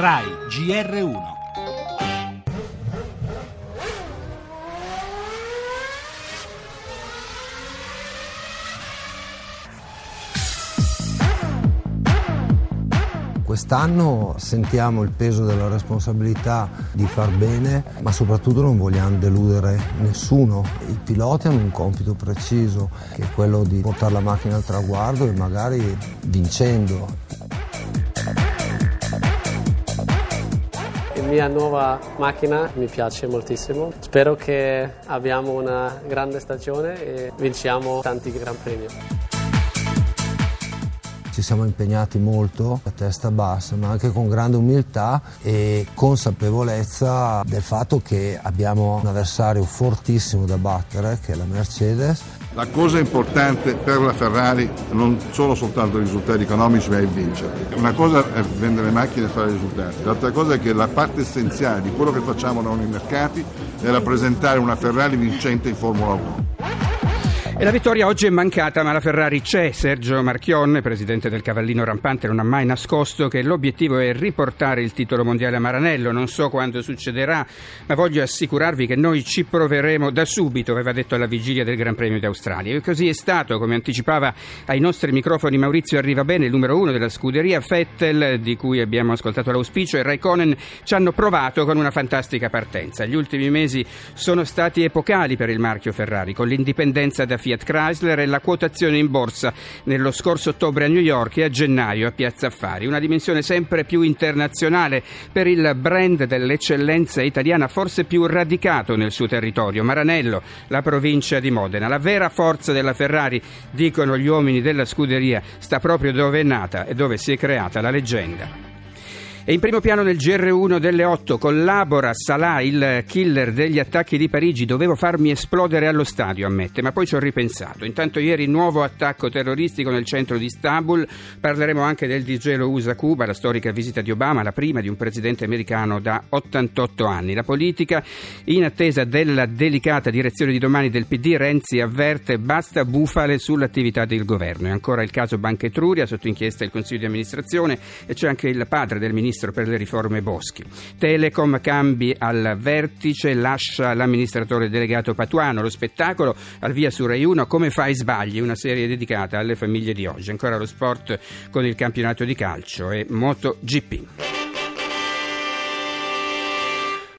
RAI GR1 Quest'anno sentiamo il peso della responsabilità di far bene, ma soprattutto non vogliamo deludere nessuno. I piloti hanno un compito preciso, che è quello di portare la macchina al traguardo e magari vincendo. Mia nuova macchina mi piace moltissimo. Spero che abbiamo una grande stagione e vinciamo tanti Gran Premi. Ci siamo impegnati molto a testa bassa, ma anche con grande umiltà e consapevolezza del fatto che abbiamo un avversario fortissimo da battere, che è la Mercedes. La cosa importante per la Ferrari non sono soltanto i risultati economici, ma è vincere. Una cosa è vendere macchine e fare risultati, l'altra cosa è che la parte essenziale di quello che facciamo noi nei mercati è rappresentare una Ferrari vincente in Formula 1. E la vittoria oggi è mancata, ma la Ferrari c'è. Sergio Marchionne, presidente del Cavallino Rampante, non ha mai nascosto che l'obiettivo è riportare il titolo mondiale a Maranello. Non so quando succederà, ma voglio assicurarvi che noi ci proveremo da subito, aveva detto alla vigilia del Gran Premio d'Australia. E così è stato, come anticipava ai nostri microfoni Maurizio Arrivabene, il numero uno della scuderia Vettel, di cui abbiamo ascoltato l'auspicio, e Raikkonen ci hanno provato con una fantastica partenza. Gli ultimi mesi sono stati epocali per il marchio Ferrari, con l'indipendenza da Fiat Chrysler e la quotazione in borsa nello scorso ottobre a New York e a gennaio a Piazza Affari. Una dimensione sempre più internazionale per il brand dell'eccellenza italiana, forse più radicato nel suo territorio, Maranello, la provincia di Modena. La vera forza della Ferrari, dicono gli uomini della scuderia, sta proprio dove è nata e dove si è creata la leggenda. E in primo piano nel GR1 delle 8 collabora Salah, il killer degli attacchi di Parigi. Dovevo farmi esplodere allo stadio, ammette, ma poi ci ho ripensato. Intanto ieri nuovo attacco terroristico nel centro di Istanbul. Parleremo anche del disgelo USA-Cuba, la storica visita di Obama, la prima di un presidente americano da 88 anni. La politica, in attesa della delicata direzione di domani del PD, Renzi avverte basta bufale sull'attività del governo. E ancora il caso Banca Etruria, sotto inchiesta il Consiglio di amministrazione e c'è anche il padre del ministro ministro per le riforme Boschi. Telecom cambi al vertice, lascia l'amministratore delegato Patuano. Lo spettacolo al via su Rai 1 Come fai sbagli, una serie dedicata alle famiglie di oggi. Ancora lo sport con il campionato di calcio e MotoGP.